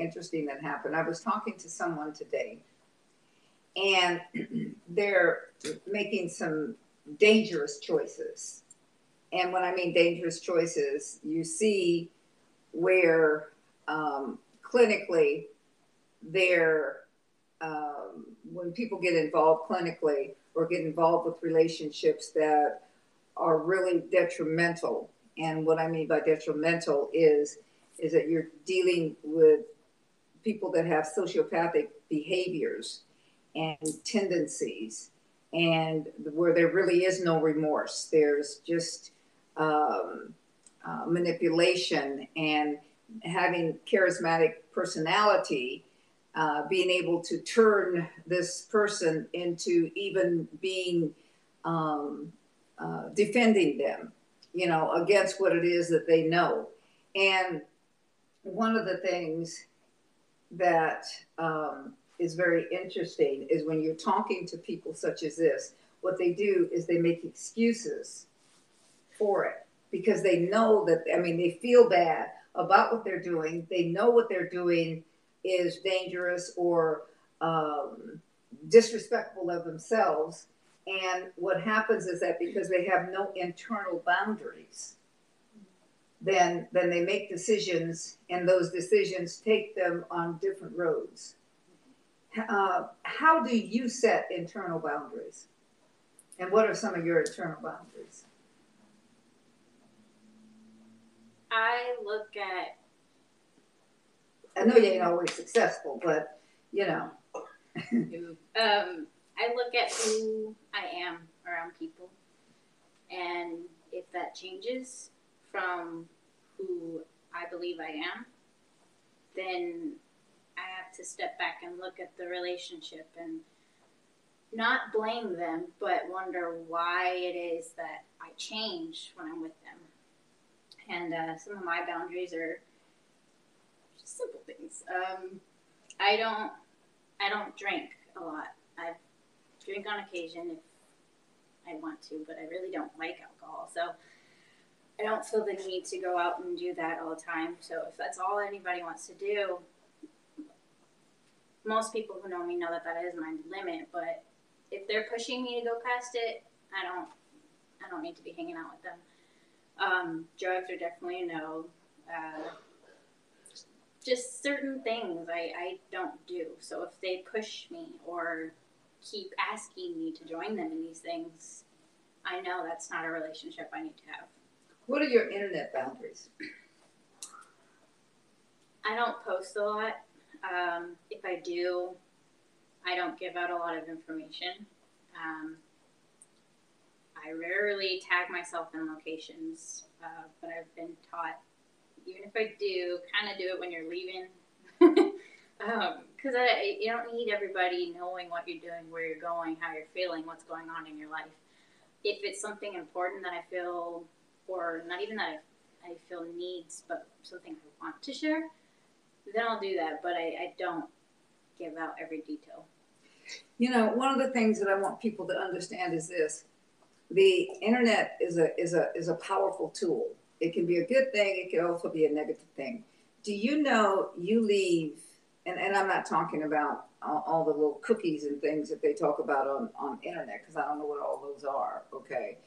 interesting that happened. I was talking to someone today, and they're making some dangerous choices. And when I mean dangerous choices, you see where um, clinically they're um, when people get involved clinically or get involved with relationships that are really detrimental. And what I mean by detrimental is is that you're dealing with people that have sociopathic behaviors and tendencies and where there really is no remorse there's just um, uh, manipulation and having charismatic personality uh, being able to turn this person into even being um, uh, defending them, you know, against what it is that they know. And one of the things that um, is very interesting is when you're talking to people such as this, what they do is they make excuses for it because they know that, I mean, they feel bad about what they're doing. They know what they're doing is dangerous or um, disrespectful of themselves. And what happens is that because they have no internal boundaries, then then they make decisions, and those decisions take them on different roads. Uh, how do you set internal boundaries? And what are some of your internal boundaries? I look at I know you ain't always successful, but you know. um, I look at who I am around people, and if that changes from who I believe I am, then I have to step back and look at the relationship and not blame them, but wonder why it is that I change when I'm with them. And uh, some of my boundaries are just simple things. Um, I don't I don't drink a lot. I drink on occasion if I want to, but I really don't like alcohol. So I don't feel the need to go out and do that all the time. So if that's all anybody wants to do, most people who know me know that that is my limit. But if they're pushing me to go past it, I don't I don't need to be hanging out with them. Um, drugs are definitely a no. Uh, just certain things I, I don't do. So if they push me or keep asking me to join them in these things, I know that's not a relationship I need to have. What are your internet boundaries? I don't post a lot. Um, if I do, I don't give out a lot of information. Um, I rarely tag myself in locations, uh, but I've been taught even if I do, kind of do it when you're leaving. Because um, you don't need everybody knowing what you're doing, where you're going, how you're feeling, what's going on in your life. If it's something important that I feel, or not even that I, I feel needs, but something I want to share, then I'll do that. But I, I don't give out every detail. You know, one of the things that I want people to understand is this: the internet is a is a is a powerful tool it can be a good thing, it can also be a negative thing. Do you know you leave, and, and I'm not talking about all, all the little cookies and things that they talk about on, on internet, because I don't know what all those are, okay?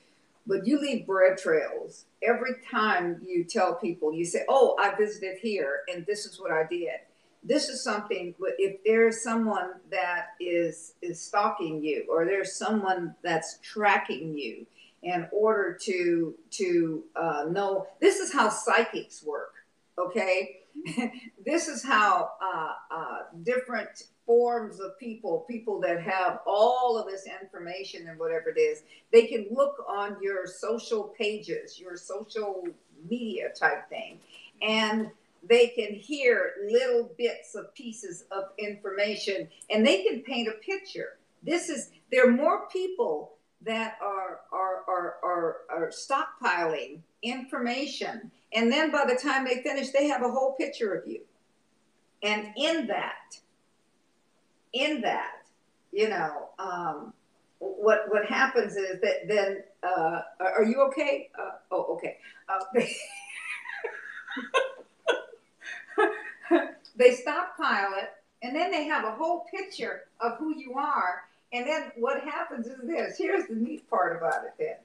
But you leave bread trails every time you tell people, you say, oh, I visited here and this is what I did. This is something, but if there's someone that is, is stalking you or there's someone that's tracking you, in order to to uh, know this is how psychics work okay this is how uh, uh, different forms of people people that have all of this information and whatever it is they can look on your social pages your social media type thing and they can hear little bits of pieces of information and they can paint a picture this is there are more people that are, are, are, are, are stockpiling information. And then by the time they finish, they have a whole picture of you. And in that, in that, you know, um, what what happens is that then, uh, are you okay? Uh, oh, okay. Uh, they stockpile it, and then they have a whole picture of who you are. And then what happens is this. Here's the neat part about it. Then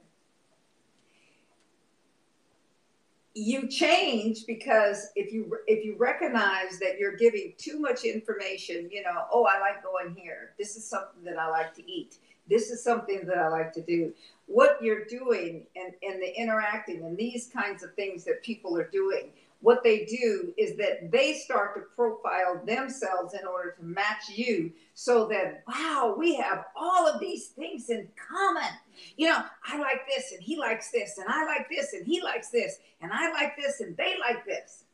you change because if you if you recognize that you're giving too much information, you know, oh, I like going here. This is something that I like to eat. This is something that I like to do. What you're doing and, and the interacting and these kinds of things that people are doing what they do is that they start to profile themselves in order to match you so that wow we have all of these things in common. You know i like this and he likes this and i like this and he likes this and i like this and they like this.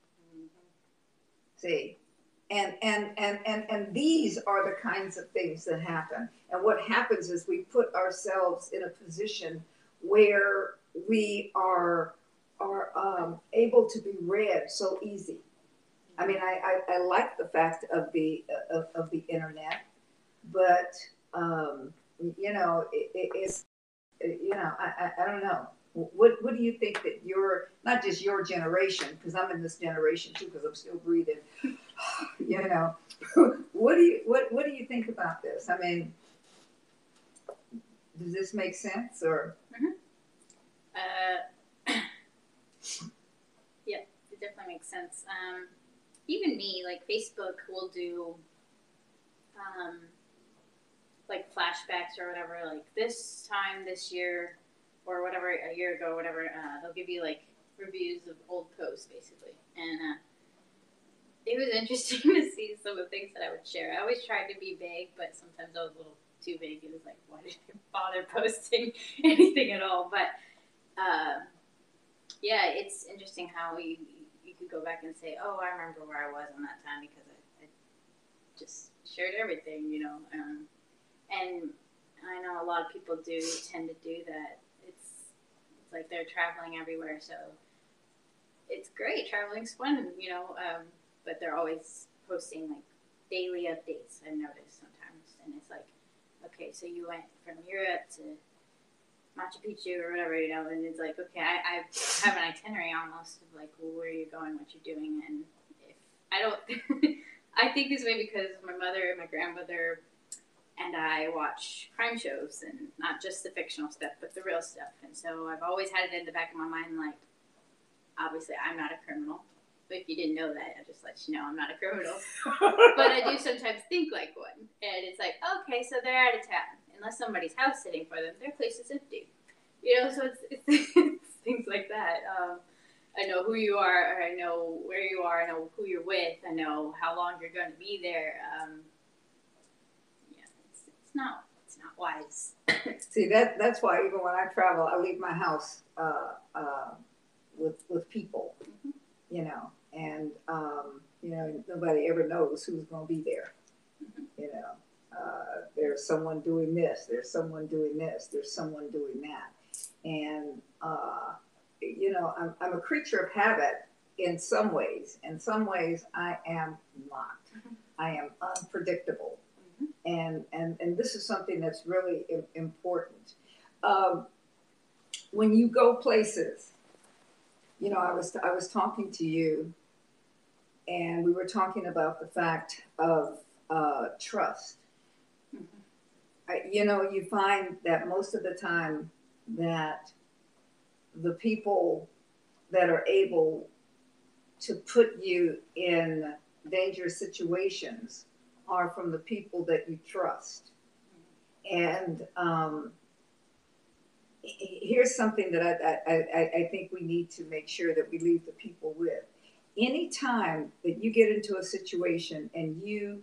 See? And and and and and these are the kinds of things that happen. And what happens is we put ourselves in a position where we are are um, able to be read so easy. I mean, I, I, I like the fact of the of, of the internet, but um, you know, it, it, it's you know, I, I, I don't know. What what do you think that your not just your generation because I'm in this generation too because I'm still breathing. you know, what do you what what do you think about this? I mean, does this make sense or? Mm-hmm. Uh, yeah, it definitely makes sense. Um, even me, like Facebook will do um, like flashbacks or whatever, like this time this year or whatever, a year ago, whatever, uh, they'll give you like reviews of old posts basically. And uh, it was interesting to see some of the things that I would share. I always tried to be vague, but sometimes I was a little too vague. It was like, why did you bother posting anything at all? But uh, yeah, it's interesting how you you could go back and say, oh, I remember where I was on that time because I, I just shared everything, you know. Um, and I know a lot of people do tend to do that. It's it's like they're traveling everywhere, so it's great. Traveling's fun, you know. Um, but they're always posting like daily updates. I've noticed sometimes, and it's like, okay, so you went from Europe to Machu Picchu or whatever, you know, and it's like, okay, I, I have an itinerary almost of like, well, where you're going, what you're doing, and if I don't, I think this way because my mother and my grandmother and I watch crime shows and not just the fictional stuff, but the real stuff, and so I've always had it in the back of my mind, like, obviously, I'm not a criminal. But if you didn't know that, I'll just let you know I'm not a criminal. but I do sometimes think like one. And it's like, okay, so they're out of town unless somebody's house sitting for them, their place is empty. You know, so it's, it's, it's things like that. Um, I know who you are, I know where you are, I know who you're with, I know how long you're going to be there. Um, yeah, it's, it's not it's not wise. See that that's why even when I travel, I leave my house uh, uh, with with people, mm-hmm. you know, and um, you know nobody ever knows who's going to be there, mm-hmm. you know. Uh, there's someone doing this, there's someone doing this, there's someone doing that. And, uh, you know, I'm, I'm a creature of habit in some ways. In some ways, I am not. Mm-hmm. I am unpredictable. Mm-hmm. And, and, and this is something that's really important. Um, when you go places, you know, I was, I was talking to you and we were talking about the fact of uh, trust you know, you find that most of the time that the people that are able to put you in dangerous situations are from the people that you trust. And um, here's something that I, I, I think we need to make sure that we leave the people with. Anytime that you get into a situation and you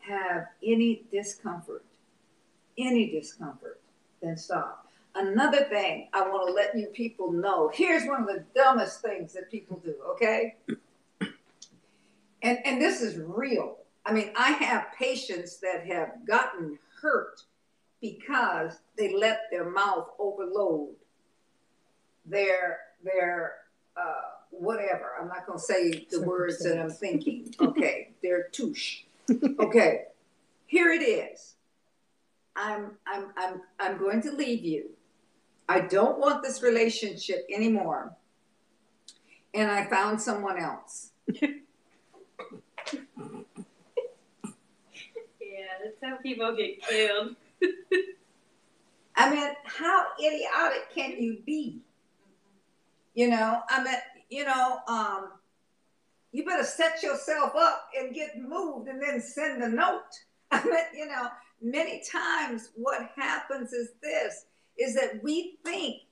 have any discomfort, any discomfort, then stop. Another thing I want to let you people know here's one of the dumbest things that people do, okay? And, and this is real. I mean, I have patients that have gotten hurt because they let their mouth overload their their uh, whatever. I'm not going to say the words that I'm thinking. Okay, their touche. Okay, here it is. I'm I'm I'm I'm going to leave you. I don't want this relationship anymore. And I found someone else. Yeah, that's how people get killed. I mean, how idiotic can you be? You know, I mean, you know, um, you better set yourself up and get moved and then send a note. I mean, you know, many times what happens is this is that we think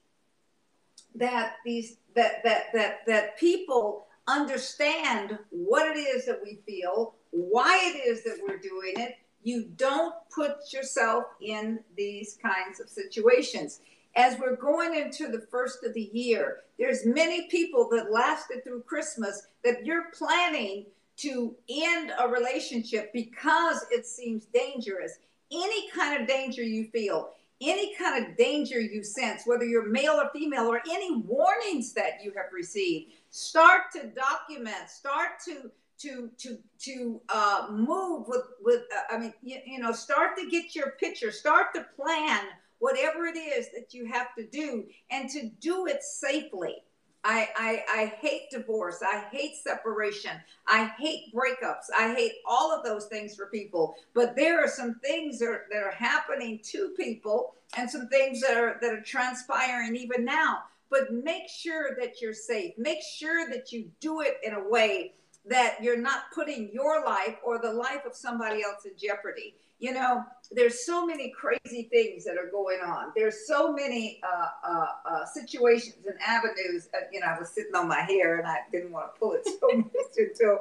that these that that that that people understand what it is that we feel, why it is that we're doing it. You don't put yourself in these kinds of situations. As we're going into the first of the year, there's many people that lasted through Christmas that you're planning to end a relationship because it seems dangerous. Any kind of danger you feel, any kind of danger you sense, whether you're male or female, or any warnings that you have received, start to document, start to to to to uh, move with with. Uh, I mean, you, you know, start to get your picture, start to plan whatever it is that you have to do, and to do it safely. I, I, I hate divorce. I hate separation. I hate breakups. I hate all of those things for people. But there are some things that are, that are happening to people and some things that are that are transpiring even now. But make sure that you're safe. Make sure that you do it in a way that you're not putting your life or the life of somebody else in jeopardy you know, there's so many crazy things that are going on. There's so many uh, uh, uh, situations and avenues. Uh, you know, I was sitting on my hair and I didn't want to pull it so much until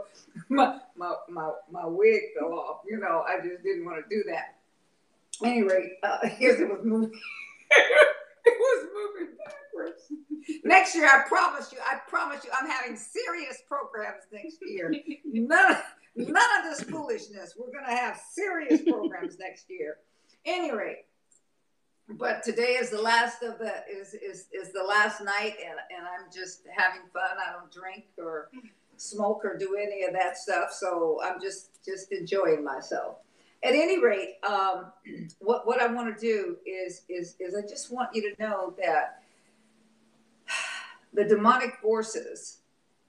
my, my, my, my wig fell off. You know, I just didn't want to do that. Anyway, uh, here's it was moving. it was moving backwards. Next year, I promise you, I promise you, I'm having serious programs next year. None None of this foolishness. We're going to have serious programs next year. Any rate, but today is the last of the is is is the last night, and and I'm just having fun. I don't drink or smoke or do any of that stuff, so I'm just just enjoying myself. At any rate, um, what what I want to do is is is I just want you to know that the demonic forces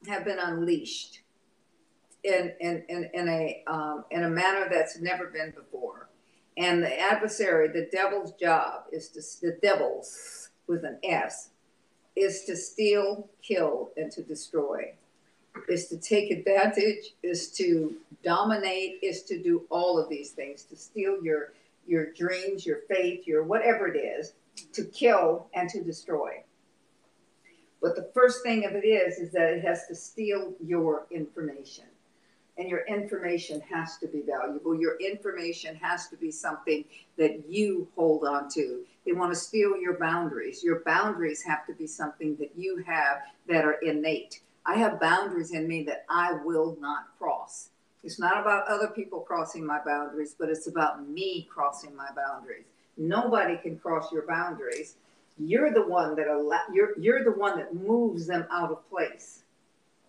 have been unleashed in in in, in a um, in a manner that's never been before. And the adversary, the devil's job is to the devil's with an S is to steal, kill, and to destroy. Is to take advantage, is to dominate, is to do all of these things, to steal your your dreams, your faith, your whatever it is, to kill and to destroy. But the first thing of it is, is that it has to steal your information and your information has to be valuable. Your information has to be something that you hold on to. They want to steal your boundaries. Your boundaries have to be something that you have that are innate. I have boundaries in me that I will not cross. It's not about other people crossing my boundaries, but it's about me crossing my boundaries. Nobody can cross your boundaries. You're the one that allow, you're you're the one that moves them out of place.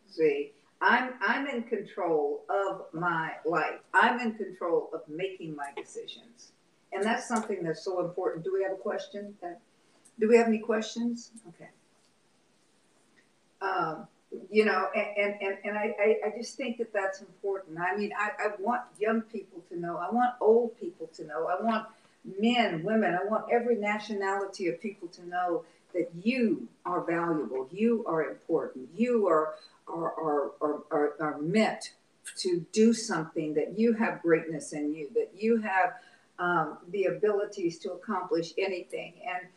See? I'm I'm in control of my life. I'm in control of making my decisions. And that's something that's so important. Do we have a question? Do we have any questions? Okay. Um, you know, and, and, and I, I, just think that that's important. I mean, I, I want young people to know. I want old people to know. I want men, women. I want every nationality of people to know that you are valuable. You are important. You are are, are, are, are, meant to do something, that you have greatness in you, that you have um, the abilities to accomplish anything. And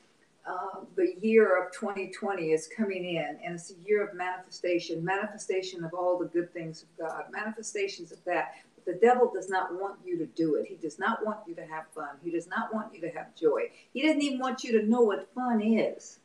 uh, the year of 2020 is coming in, and it's a year of manifestation, manifestation of all the good things of God, manifestations of that. But the devil does not want you to do it. He does not want you to have fun. He does not want you to have joy. He doesn't even want you to know what fun is.